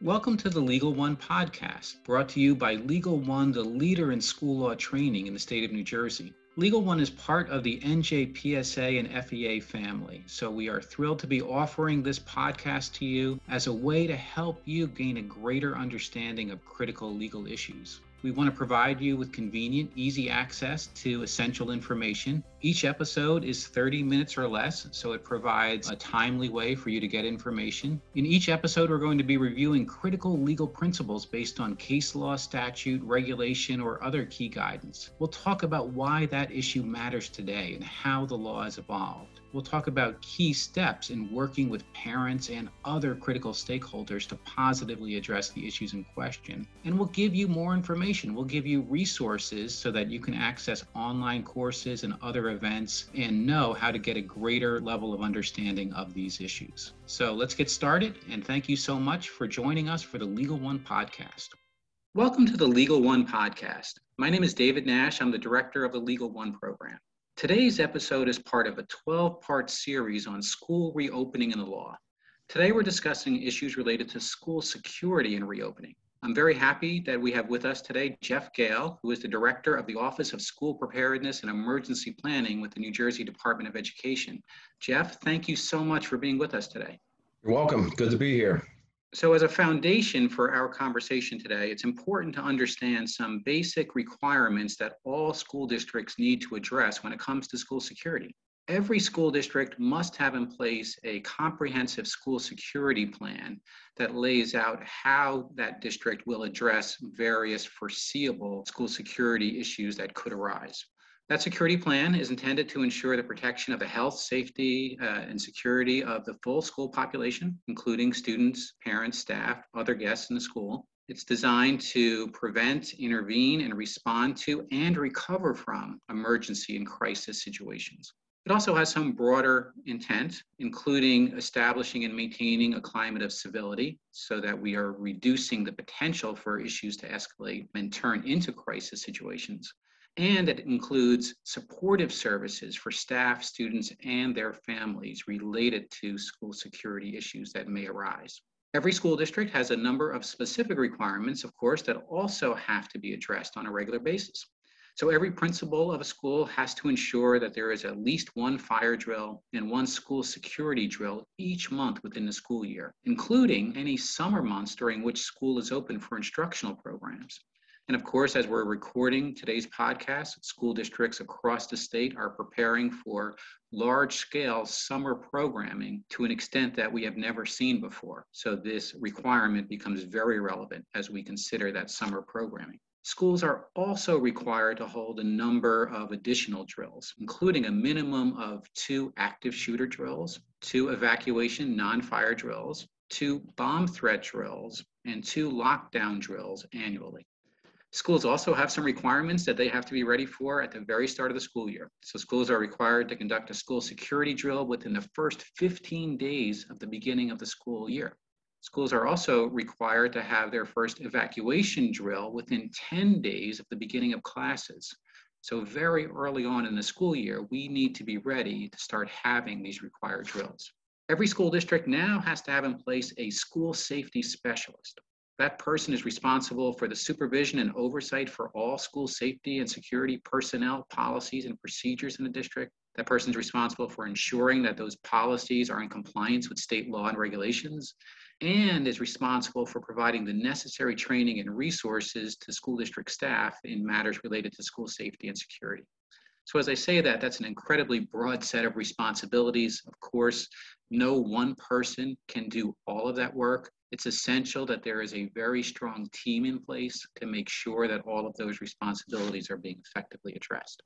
Welcome to the Legal One podcast, brought to you by Legal One, the leader in school law training in the state of New Jersey. Legal One is part of the NJPSA and FEA family, so we are thrilled to be offering this podcast to you as a way to help you gain a greater understanding of critical legal issues. We want to provide you with convenient, easy access to essential information. Each episode is 30 minutes or less, so it provides a timely way for you to get information. In each episode, we're going to be reviewing critical legal principles based on case law, statute, regulation, or other key guidance. We'll talk about why that issue matters today and how the law has evolved. We'll talk about key steps in working with parents and other critical stakeholders to positively address the issues in question. And we'll give you more information. We'll give you resources so that you can access online courses and other events and know how to get a greater level of understanding of these issues. So let's get started. And thank you so much for joining us for the Legal One podcast. Welcome to the Legal One podcast. My name is David Nash. I'm the director of the Legal One program. Today's episode is part of a 12 part series on school reopening in the law. Today, we're discussing issues related to school security and reopening. I'm very happy that we have with us today Jeff Gale, who is the Director of the Office of School Preparedness and Emergency Planning with the New Jersey Department of Education. Jeff, thank you so much for being with us today. You're welcome. Good to be here. So, as a foundation for our conversation today, it's important to understand some basic requirements that all school districts need to address when it comes to school security. Every school district must have in place a comprehensive school security plan that lays out how that district will address various foreseeable school security issues that could arise. That security plan is intended to ensure the protection of the health, safety, uh, and security of the full school population, including students, parents, staff, other guests in the school. It's designed to prevent, intervene, and respond to and recover from emergency and crisis situations. It also has some broader intent, including establishing and maintaining a climate of civility so that we are reducing the potential for issues to escalate and turn into crisis situations and it includes supportive services for staff, students, and their families related to school security issues that may arise. Every school district has a number of specific requirements, of course, that also have to be addressed on a regular basis. So every principal of a school has to ensure that there is at least one fire drill and one school security drill each month within the school year, including any summer months during which school is open for instructional programs. And of course, as we're recording today's podcast, school districts across the state are preparing for large scale summer programming to an extent that we have never seen before. So this requirement becomes very relevant as we consider that summer programming. Schools are also required to hold a number of additional drills, including a minimum of two active shooter drills, two evacuation non fire drills, two bomb threat drills, and two lockdown drills annually. Schools also have some requirements that they have to be ready for at the very start of the school year. So schools are required to conduct a school security drill within the first 15 days of the beginning of the school year. Schools are also required to have their first evacuation drill within 10 days of the beginning of classes. So very early on in the school year, we need to be ready to start having these required drills. Every school district now has to have in place a school safety specialist. That person is responsible for the supervision and oversight for all school safety and security personnel, policies, and procedures in the district. That person is responsible for ensuring that those policies are in compliance with state law and regulations and is responsible for providing the necessary training and resources to school district staff in matters related to school safety and security. So as I say that, that's an incredibly broad set of responsibilities. Of course, no one person can do all of that work. It's essential that there is a very strong team in place to make sure that all of those responsibilities are being effectively addressed.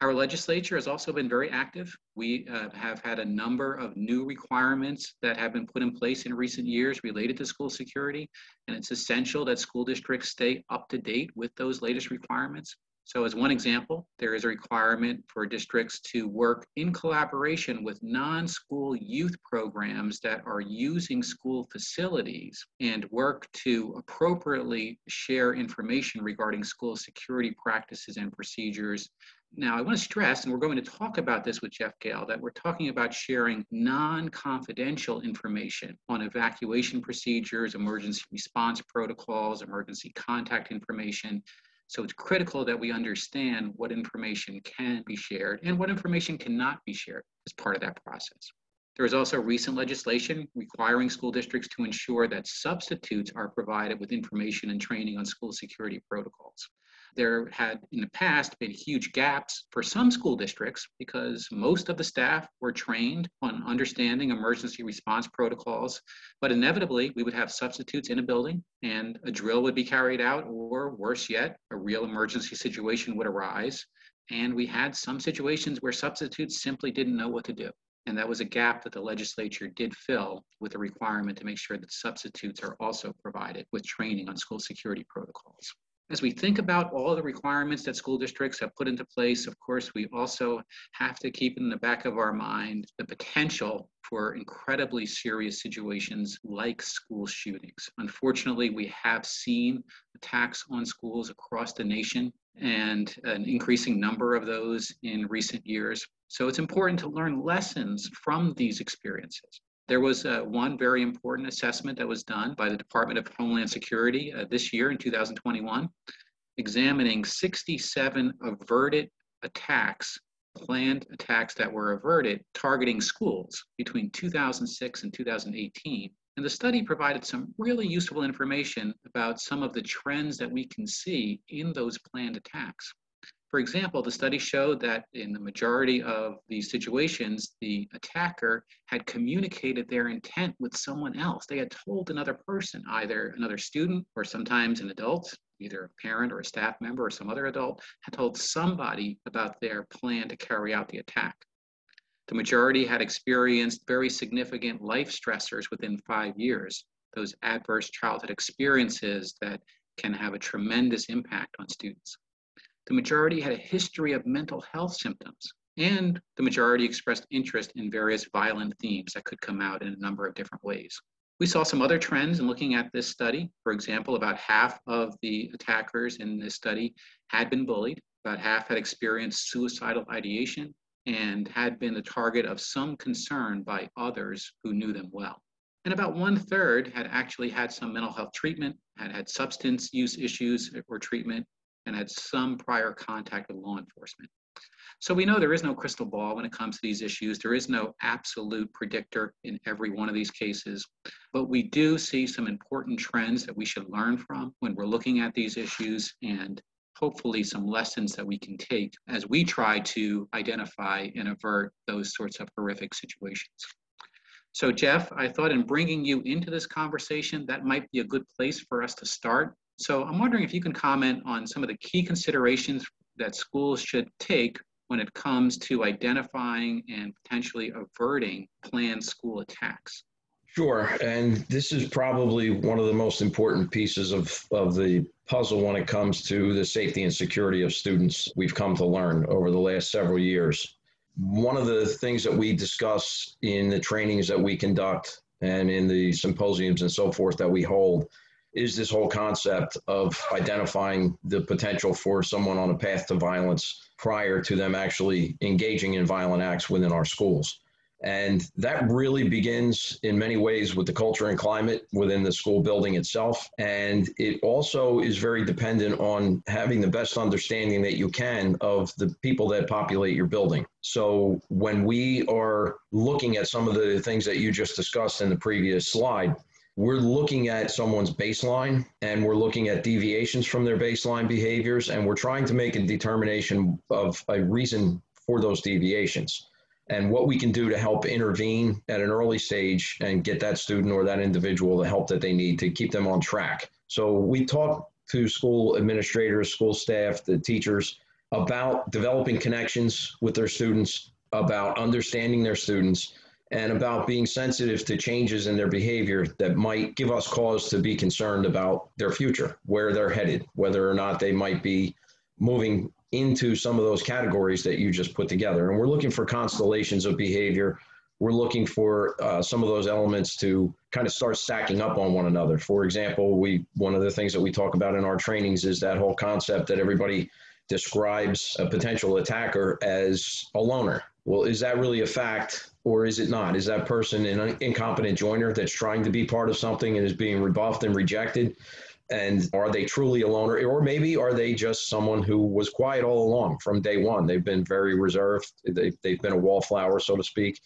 Our legislature has also been very active. We uh, have had a number of new requirements that have been put in place in recent years related to school security, and it's essential that school districts stay up to date with those latest requirements. So as one example, there is a requirement for districts to work in collaboration with non-school youth programs that are using school facilities and work to appropriately share information regarding school security practices and procedures Now, I want to stress, and we're going to talk about this with Jeff Gale, that we're talking about sharing non confidential information on evacuation procedures, emergency response protocols, emergency contact information. So it's critical that we understand what information can be shared and what information cannot be shared as part of that process. There is also recent legislation requiring school districts to ensure that substitutes are provided with information and training on school security protocols. There had in the past been huge gaps for some school districts because most of the staff were trained on understanding emergency response protocols. But inevitably, we would have substitutes in a building and a drill would be carried out, or worse yet, a real emergency situation would arise. And we had some situations where substitutes simply didn't know what to do. And that was a gap that the legislature did fill with a requirement to make sure that substitutes are also provided with training on school security protocols. As we think about all the requirements that school districts have put into place, of course, we also have to keep in the back of our mind the potential for incredibly serious situations like school shootings. Unfortunately, we have seen attacks on schools across the nation and an increasing number of those in recent years. So it's important to learn lessons from these experiences. There was uh, one very important assessment that was done by the Department of Homeland Security uh, this year in 2021, examining 67 averted attacks, planned attacks that were averted targeting schools between 2006 and 2018. And the study provided some really useful information about some of the trends that we can see in those planned attacks. For example, the study showed that in the majority of these situations, the attacker had communicated their intent with someone else. They had told another person, either another student or sometimes an adult, either a parent or a staff member or some other adult, had told somebody about their plan to carry out the attack. The majority had experienced very significant life stressors within five years, those adverse childhood experiences that can have a tremendous impact on students. The majority had a history of mental health symptoms, and the majority expressed interest in various violent themes that could come out in a number of different ways. We saw some other trends in looking at this study. For example, about half of the attackers in this study had been bullied, about half had experienced suicidal ideation, and had been the target of some concern by others who knew them well. And about one third had actually had some mental health treatment, had had substance use issues or treatment, and had some prior contact with law enforcement. So we know there is no crystal ball when it comes to these issues. There is no absolute predictor in every one of these cases, but we do see some important trends that we should learn from when we're looking at these issues and hopefully some lessons that we can take as we try to identify and avert those sorts of horrific situations. So Jeff, I thought in bringing you into this conversation, that might be a good place for us to start. So I'm wondering if you can comment on some of the key considerations that schools should take when it comes to identifying and potentially averting planned school attacks. Sure. And this is probably one of the most important pieces of, of the puzzle when it comes to the safety and security of students we've come to learn over the last several years. One of the things that we discuss in the trainings that we conduct and in the symposiums and so forth that we hold is this whole concept of identifying the potential for someone on a path to violence prior to them actually engaging in violent acts within our schools. And that really begins in many ways with the culture and climate within the school building itself. And it also is very dependent on having the best understanding that you can of the people that populate your building. So when we are looking at some of the things that you just discussed in the previous slide, we're looking at someone's baseline and we're looking at deviations from their baseline behaviors and we're trying to make a determination of a reason for those deviations and what we can do to help intervene at an early stage and get that student or that individual the help that they need to keep them on track. So we talk to school administrators, school staff, the teachers about developing connections with their students, about understanding their students, and about being sensitive to changes in their behavior that might give us cause to be concerned about their future, where they're headed, whether or not they might be moving into some of those categories that you just put together. And we're looking for constellations of behavior. We're looking for uh, some of those elements to kind of start stacking up on one another. For example, we one of the things that we talk about in our trainings is that whole concept that everybody describes a potential attacker as a loner. Well, is that really a fact or is it not? Is that person an incompetent joiner that's trying to be part of something and is being rebuffed and rejected? And are they truly a loner? Or maybe are they just someone who was quiet all along from day one? They've been very reserved, they've, they've been a wallflower, so to speak.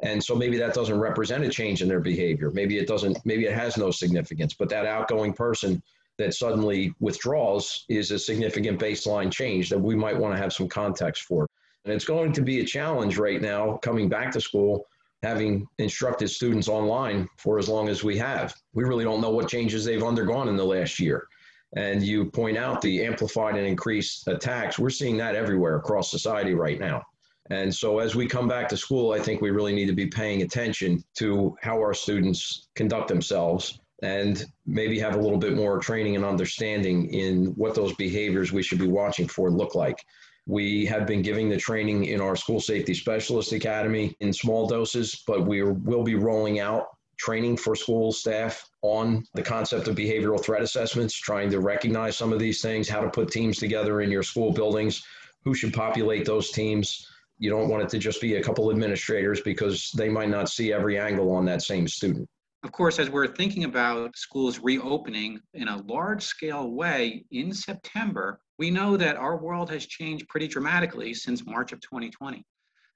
And so maybe that doesn't represent a change in their behavior. Maybe it doesn't, maybe it has no significance. But that outgoing person that suddenly withdraws is a significant baseline change that we might want to have some context for. And it's going to be a challenge right now coming back to school, having instructed students online for as long as we have. We really don't know what changes they've undergone in the last year. And you point out the amplified and increased attacks. We're seeing that everywhere across society right now. And so, as we come back to school, I think we really need to be paying attention to how our students conduct themselves and maybe have a little bit more training and understanding in what those behaviors we should be watching for look like. We have been giving the training in our School Safety Specialist Academy in small doses, but we will be rolling out training for school staff on the concept of behavioral threat assessments, trying to recognize some of these things, how to put teams together in your school buildings, who should populate those teams. You don't want it to just be a couple administrators because they might not see every angle on that same student. Of course, as we're thinking about schools reopening in a large scale way in September, we know that our world has changed pretty dramatically since March of 2020.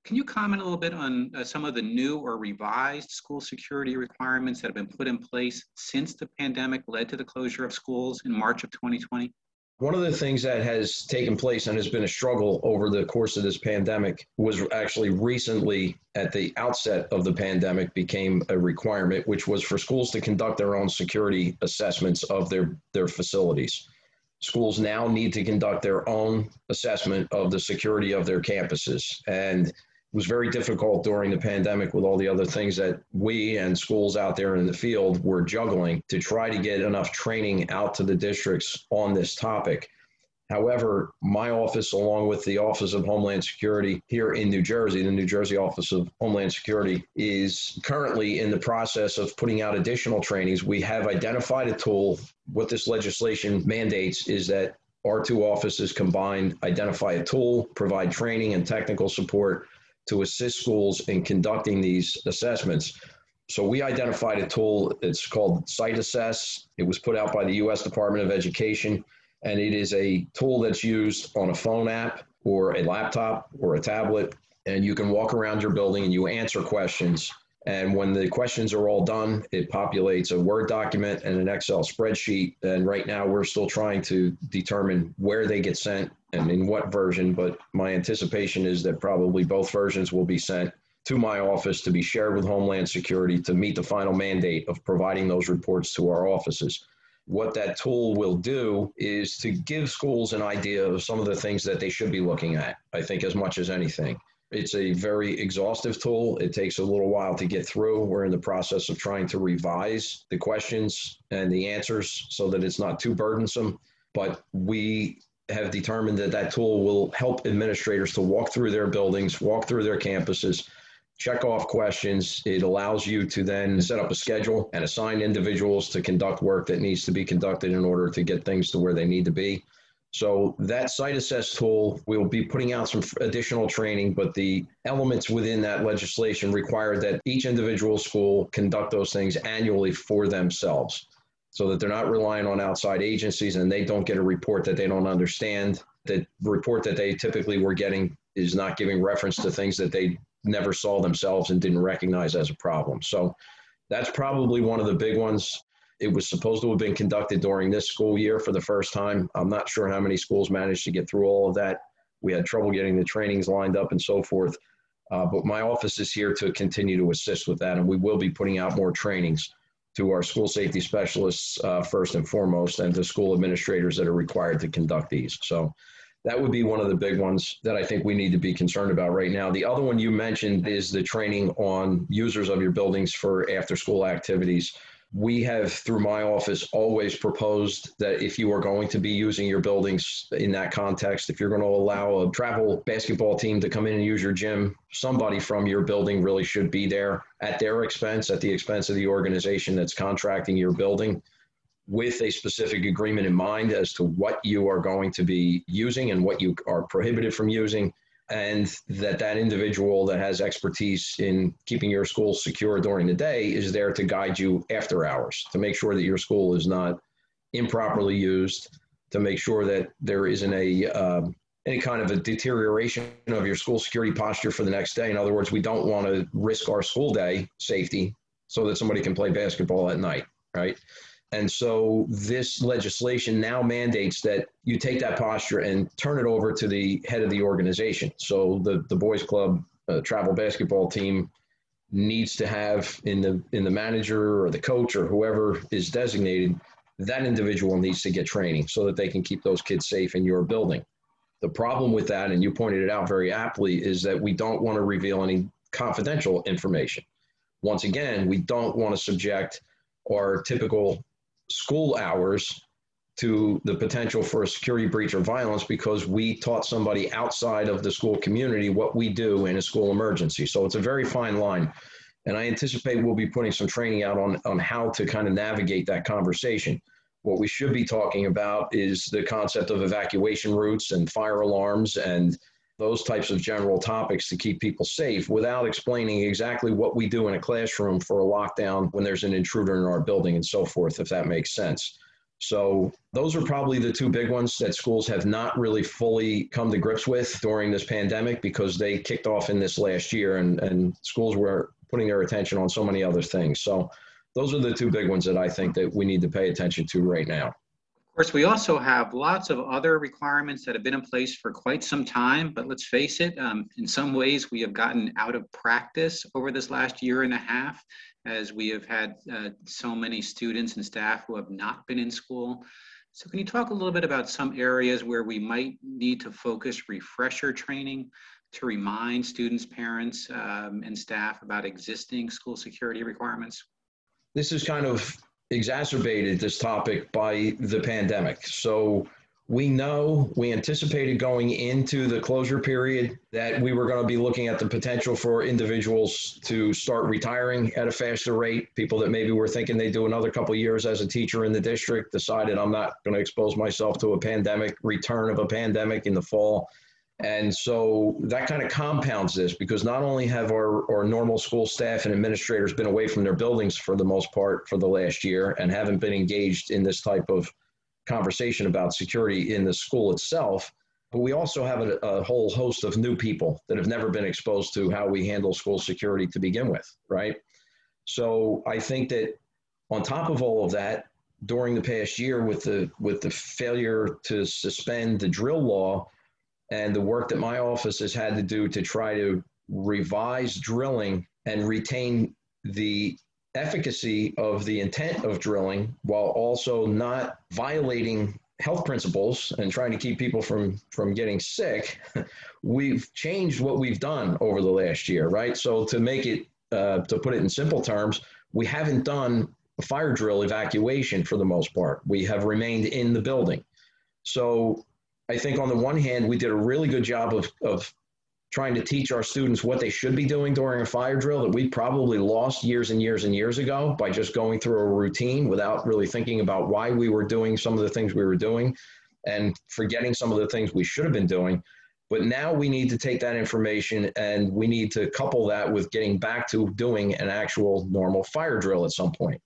Can you comment a little bit on uh, some of the new or revised school security requirements that have been put in place since the pandemic led to the closure of schools in March of 2020? One of the things that has taken place and has been a struggle over the course of this pandemic was actually recently at the outset of the pandemic became a requirement, which was for schools to conduct their own security assessments of their, their facilities. Schools now need to conduct their own assessment of the security of their campuses. And was very difficult during the pandemic with all the other things that we and schools out there in the field were juggling to try to get enough training out to the districts on this topic. However, my office, along with the Office of Homeland Security here in New Jersey, the New Jersey Office of Homeland Security, is currently in the process of putting out additional trainings. We have identified a tool. What this legislation mandates is that our two offices combined identify a tool, provide training and technical support to assist schools in conducting these assessments. So we identified a tool. It's called Site Assess. It was put out by the U.S. Department of Education, and it is a tool that's used on a phone app or a laptop or a tablet. And you can walk around your building and you answer questions and when the questions are all done, it populates a Word document and an Excel spreadsheet. And right now, we're still trying to determine where they get sent and in what version. But my anticipation is that probably both versions will be sent to my office to be shared with Homeland Security to meet the final mandate of providing those reports to our offices. What that tool will do is to give schools an idea of some of the things that they should be looking at, I think, as much as anything. It's a very exhaustive tool. It takes a little while to get through. We're in the process of trying to revise the questions and the answers so that it's not too burdensome. But we have determined that that tool will help administrators to walk through their buildings, walk through their campuses, check off questions. It allows you to then set up a schedule and assign individuals to conduct work that needs to be conducted in order to get things to where they need to be. So that site assess tool, we'll be putting out some additional training, but the elements within that legislation require that each individual school conduct those things annually for themselves so that they're not relying on outside agencies and they don't get a report that they don't understand. The report that they typically were getting is not giving reference to things that they never saw themselves and didn't recognize as a problem. So that's probably one of the big ones. It was supposed to have been conducted during this school year for the first time. I'm not sure how many schools managed to get through all of that. We had trouble getting the trainings lined up and so forth. Uh, but my office is here to continue to assist with that, and we will be putting out more trainings to our school safety specialists uh, first and foremost, and to school administrators that are required to conduct these. So that would be one of the big ones that I think we need to be concerned about right now. The other one you mentioned is the training on users of your buildings for after school activities we have, through my office, always proposed that if you are going to be using your buildings in that context, if you're going to allow a travel basketball team to come in and use your gym, somebody from your building really should be there at their expense, at the expense of the organization that's contracting your building. with a specific agreement in mind as to what you are going to be using and what you are prohibited from using and that that individual that has expertise in keeping your school secure during the day is there to guide you after hours to make sure that your school is not improperly used to make sure that there isn't a um, any kind of a deterioration of your school security posture for the next day. In other words we don't want to risk our school day safety so that somebody can play basketball at night right and so this legislation now mandates that you take that posture and turn it over to the head of the organization. So the, the boys club uh, travel basketball team needs to have in the in the manager or the coach or whoever is designated that individual needs to get training so that they can keep those kids safe in your building. The problem with that, and you pointed it out very aptly, is that we don't want to reveal any confidential information. Once again, we don't want to subject our typical school hours to the potential for a security breach or violence because we taught somebody outside of the school community what we do in a school emergency. So it's a very fine line. And I anticipate we'll be putting some training out on, on how to kind of navigate that conversation. What we should be talking about is the concept of evacuation routes and fire alarms and those types of general topics to keep people safe without explaining exactly what we do in a classroom for a lockdown when there's an intruder in our building and so forth, if that makes sense. So, those are probably the two big ones that schools have not really fully come to grips with during this pandemic because they kicked off in this last year and, and schools were putting their attention on so many other things. So, those are the two big ones that I think that we need to pay attention to right now. Course, we also have lots of other requirements that have been in place for quite some time, but let's face it, um, in some ways we have gotten out of practice over this last year and a half as we have had uh, so many students and staff who have not been in school. So can you talk a little bit about some areas where we might need to focus refresher training to remind students, parents, um, and staff about existing school security requirements? This is kind of exacerbated this topic by the pandemic. So we know, we anticipated going into the closure period that we were going to be looking at the potential for individuals to start retiring at a faster rate. People that maybe were thinking they'd do another couple years as a teacher in the district decided I'm not going to expose myself to a pandemic, return of a pandemic in the fall. And so that kind of compounds this because not only have our, our normal school staff and administrators been away from their buildings for the most part for the last year and haven't been engaged in this type of conversation about security in the school itself, but we also have a, a whole host of new people that have never been exposed to how we handle school security to begin with, right? So I think that on top of all of that, during the past year with the with the failure to suspend the drill law, and the work that my office has had to do to try to revise drilling and retain the efficacy of the intent of drilling while also not violating health principles and trying to keep people from from getting sick we've changed what we've done over the last year right? So to make it uh, to put it in simple terms we haven't done a fire drill evacuation for the most part. We have remained in the building. So I think on the one hand, we did a really good job of, of trying to teach our students what they should be doing during a fire drill that we probably lost years and years and years ago by just going through a routine without really thinking about why we were doing some of the things we were doing and forgetting some of the things we should have been doing. But now we need to take that information and we need to couple that with getting back to doing an actual normal fire drill at some point.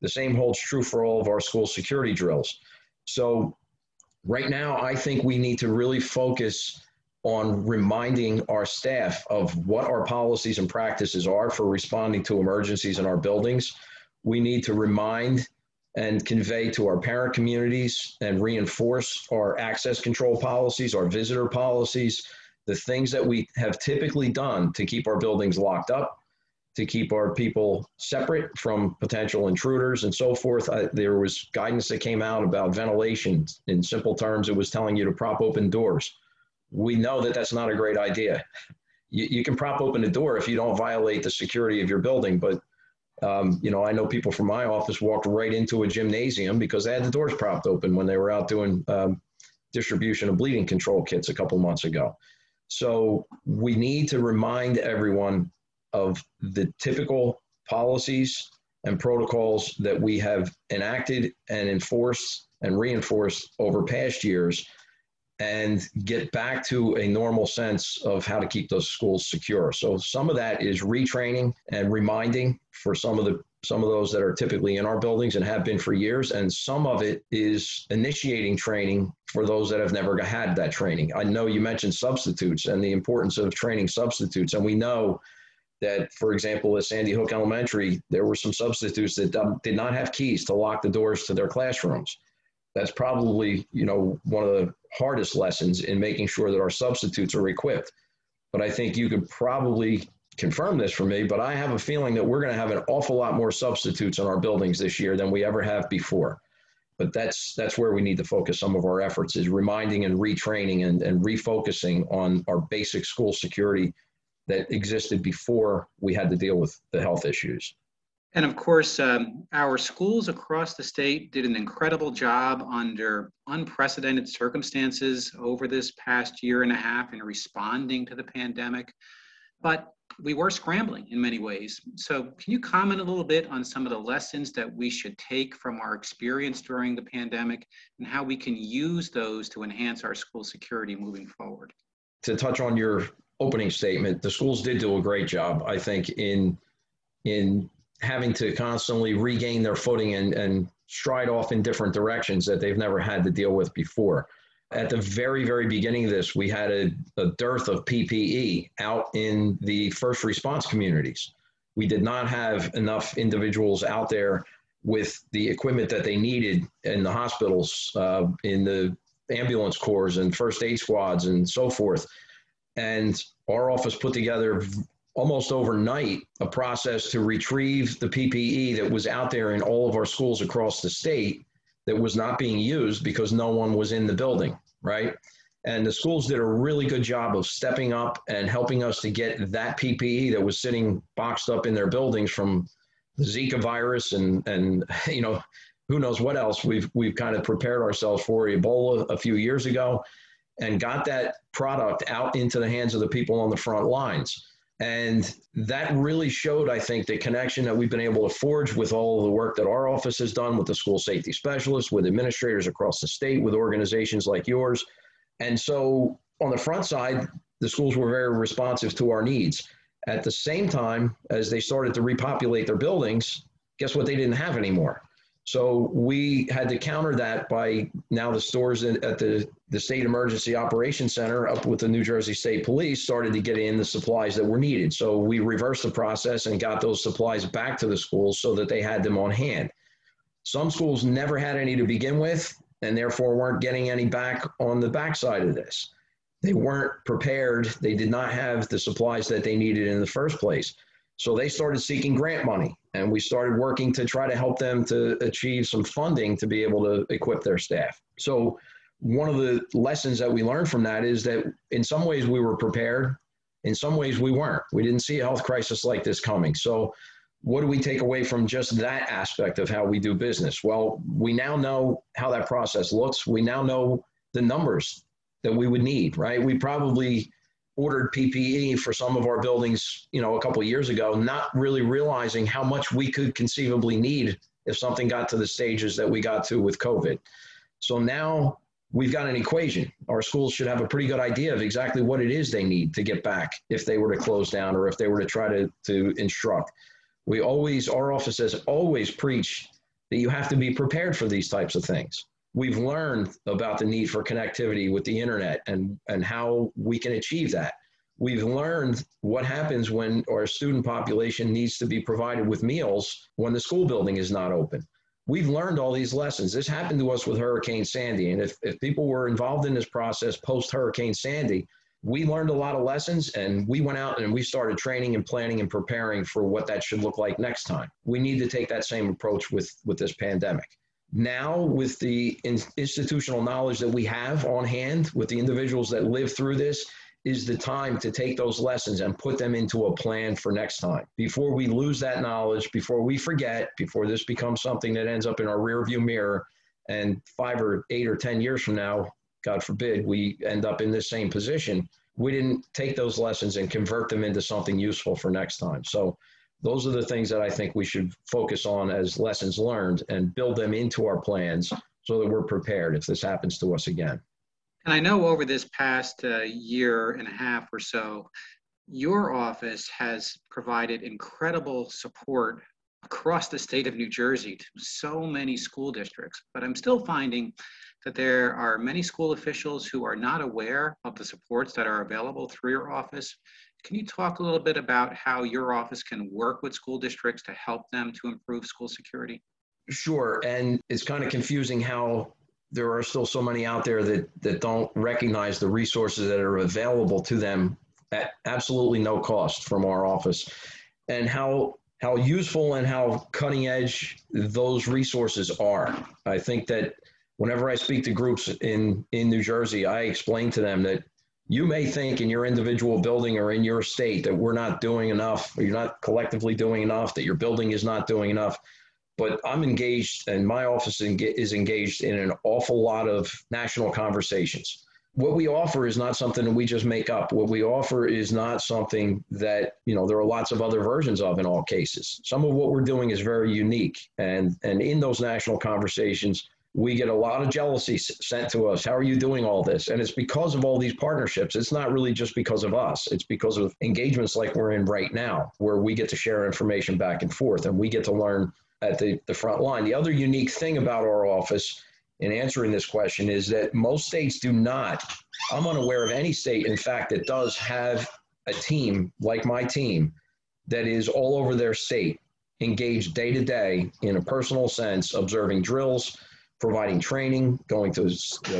The same holds true for all of our school security drills. So right now, I think we need to really focus on reminding our staff of what our policies and practices are for responding to emergencies in our buildings. We need to remind and convey to our parent communities and reinforce our access control policies, our visitor policies, the things that we have typically done to keep our buildings locked up to keep our people separate from potential intruders and so forth. I, there was guidance that came out about ventilation. In simple terms, it was telling you to prop open doors. We know that that's not a great idea. You, you can prop open a door if you don't violate the security of your building, but um, you know, I know people from my office walked right into a gymnasium because they had the doors propped open when they were out doing um, distribution of bleeding control kits a couple months ago. So we need to remind everyone of the typical policies and protocols that we have enacted and enforced and reinforced over past years and get back to a normal sense of how to keep those schools secure. So some of that is retraining and reminding for some of the some of those that are typically in our buildings and have been for years and some of it is initiating training for those that have never had that training. I know you mentioned substitutes and the importance of training substitutes and we know that for example at Sandy Hook Elementary there were some substitutes that um, did not have keys to lock the doors to their classrooms. That's probably you know one of the hardest lessons in making sure that our substitutes are equipped. But i think you could probably confirm this for me but i have a feeling that we're going to have an awful lot more substitutes in our buildings this year than we ever have before. But that's that's where we need to focus some of our efforts is reminding and retraining and, and refocusing on our basic school security that existed before we had to deal with the health issues and of course, um, our schools across the state did an incredible job under unprecedented circumstances over this past year and a half in responding to the pandemic. But we were scrambling in many ways. So, can you comment a little bit on some of the lessons that we should take from our experience during the pandemic and how we can use those to enhance our school security moving forward? To touch on your opening statement, the schools did do a great job, I think, in in having to constantly regain their footing and, and stride off in different directions that they've never had to deal with before. At the very, very beginning of this, we had a, a dearth of PPE out in the first response communities. We did not have enough individuals out there with the equipment that they needed in the hospitals, uh, in the ambulance corps and first aid squads and so forth. And our office put together almost overnight a process to retrieve the PPE that was out there in all of our schools across the state that was not being used because no one was in the building, right? And the schools did a really good job of stepping up and helping us to get that PPE that was sitting boxed up in their buildings from the Zika virus and and you know who knows what else we've we've kind of prepared ourselves for Ebola a few years ago and got that product out into the hands of the people on the front lines. And that really showed, I think, the connection that we've been able to forge with all of the work that our office has done with the school safety specialists, with administrators across the state, with organizations like yours. And so on the front side, the schools were very responsive to our needs. At the same time, as they started to repopulate their buildings, guess what they didn't have anymore? So we had to counter that by now the stores at the, the State Emergency Operations Center up with the New Jersey State Police started to get in the supplies that were needed. So we reversed the process and got those supplies back to the schools so that they had them on hand. Some schools never had any to begin with and therefore weren't getting any back on the backside of this. They weren't prepared. They did not have the supplies that they needed in the first place. So they started seeking grant money, and we started working to try to help them to achieve some funding to be able to equip their staff. So one of the lessons that we learned from that is that in some ways we were prepared, in some ways we weren't. We didn't see a health crisis like this coming. So what do we take away from just that aspect of how we do business? Well, we now know how that process looks. We now know the numbers that we would need, right? We probably ordered PPE for some of our buildings, you know, a couple years ago, not really realizing how much we could conceivably need if something got to the stages that we got to with COVID. So now we've got an equation. Our schools should have a pretty good idea of exactly what it is they need to get back if they were to close down or if they were to try to, to instruct. We always, our office has always preached that you have to be prepared for these types of things we've learned about the need for connectivity with the internet and, and how we can achieve that. We've learned what happens when our student population needs to be provided with meals when the school building is not open. We've learned all these lessons. This happened to us with Hurricane Sandy. And if, if people were involved in this process post Hurricane Sandy, we learned a lot of lessons and we went out and we started training and planning and preparing for what that should look like next time. We need to take that same approach with, with this pandemic now with the in- institutional knowledge that we have on hand with the individuals that live through this is the time to take those lessons and put them into a plan for next time. Before we lose that knowledge before we forget before this becomes something that ends up in our rearview mirror and five or eight or ten years from now god forbid we end up in this same position we didn't take those lessons and convert them into something useful for next time. So Those are the things that I think we should focus on as lessons learned and build them into our plans so that we're prepared if this happens to us again. And I know over this past uh, year and a half or so, your office has provided incredible support across the state of New Jersey to so many school districts. But I'm still finding that there are many school officials who are not aware of the supports that are available through your office. Can you talk a little bit about how your office can work with school districts to help them to improve school security? Sure. And it's kind of confusing how there are still so many out there that, that don't recognize the resources that are available to them at absolutely no cost from our office and how how useful and how cutting edge those resources are. I think that whenever I speak to groups in, in New Jersey, I explain to them that you may think in your individual building or in your state that we're not doing enough, you're not collectively doing enough, that your building is not doing enough. But I'm engaged, and my office is engaged in an awful lot of national conversations. What we offer is not something that we just make up. What we offer is not something that, you know, there are lots of other versions of in all cases. Some of what we're doing is very unique. And, and in those national conversations, we get a lot of jealousy sent to us. How are you doing all this? And it's because of all these partnerships. It's not really just because of us, it's because of engagements like we're in right now, where we get to share information back and forth and we get to learn at the, the front line. The other unique thing about our office in answering this question is that most states do not, I'm unaware of any state, in fact, that does have a team like my team that is all over their state, engaged day to day in a personal sense, observing drills providing training, going to,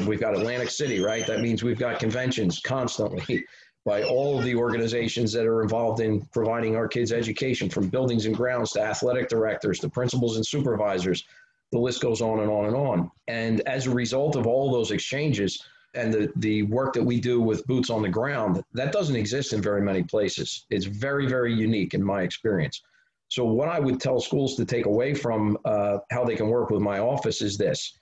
we've got Atlantic City, right? That means we've got conventions constantly by all of the organizations that are involved in providing our kids education, from buildings and grounds to athletic directors to principals and supervisors. The list goes on and on and on. And as a result of all those exchanges and the, the work that we do with boots on the ground, that doesn't exist in very many places. It's very, very unique in my experience. So, what I would tell schools to take away from uh, how they can work with my office is this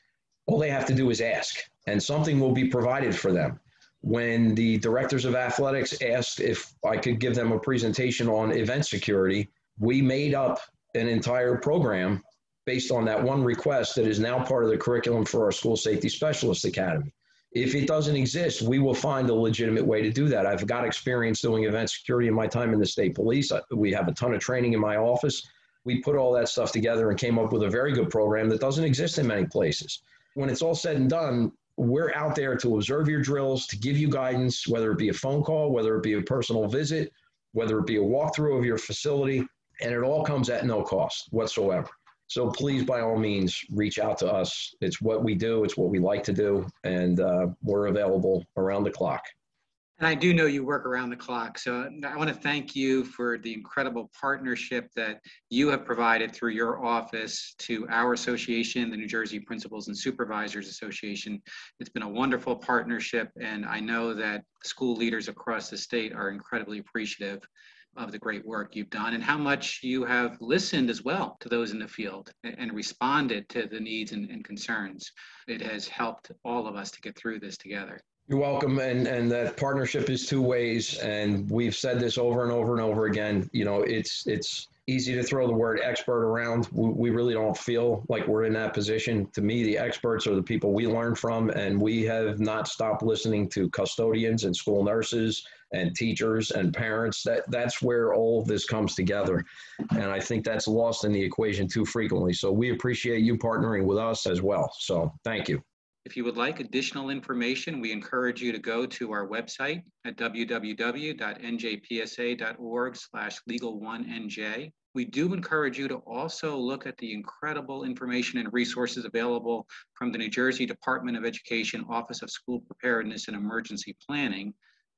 all they have to do is ask, and something will be provided for them. When the directors of athletics asked if I could give them a presentation on event security, we made up an entire program based on that one request that is now part of the curriculum for our School Safety Specialist Academy. If it doesn't exist, we will find a legitimate way to do that. I've got experience doing event security in my time in the state police. We have a ton of training in my office. We put all that stuff together and came up with a very good program that doesn't exist in many places. When it's all said and done, we're out there to observe your drills, to give you guidance, whether it be a phone call, whether it be a personal visit, whether it be a walkthrough of your facility, and it all comes at no cost whatsoever. So please, by all means, reach out to us. It's what we do, it's what we like to do, and uh, we're available around the clock. And I do know you work around the clock. So I want to thank you for the incredible partnership that you have provided through your office to our association, the New Jersey Principals and Supervisors Association. It's been a wonderful partnership, and I know that school leaders across the state are incredibly appreciative of the great work you've done and how much you have listened as well to those in the field and, responded to the needs and, and concerns. It has helped all of us to get through this together. You're welcome. And, and that partnership is two ways. And we've said this over and over and over again. You know, it's, it's, easy to throw the word expert around. We, really don't feel like we're in that position. To me, the experts are the people we learn from, and we have not stopped listening to custodians and school nurses and teachers and parents. That that's where all of this comes together, and I think that's lost in the equation too frequently. So we appreciate you partnering with us as well. So thank you. If you would like additional information, we encourage you to go to our website at www.njpsa.org slash legal1nj. We do encourage you to also look at the incredible information and resources available from the New Jersey Department of Education Office of School Preparedness and Emergency Planning.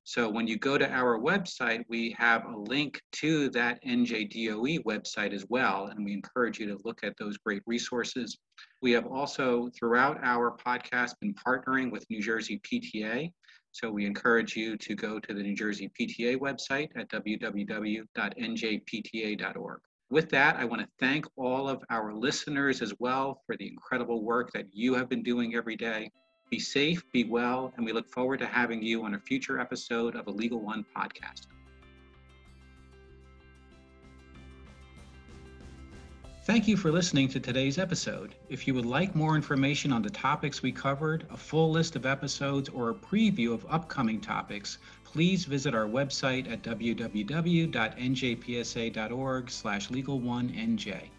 So when you go to our website, we have a link to that NJDOE website as well, and we encourage you to look at those great resources. We have also, throughout our podcast, been partnering with New Jersey PTA. So we encourage you to go to the New Jersey PTA website at www.njpta.org. With that, I want to thank all of our listeners as well for the incredible work that you have been doing every day. Be safe, be well, and we look forward to having you on a future episode of a Legal One podcast. Thank you for listening to today's episode. If you would like more information on the topics we covered, a full list of episodes, or a preview of upcoming topics, please visit our website at www.njpsa.org/legal1nj.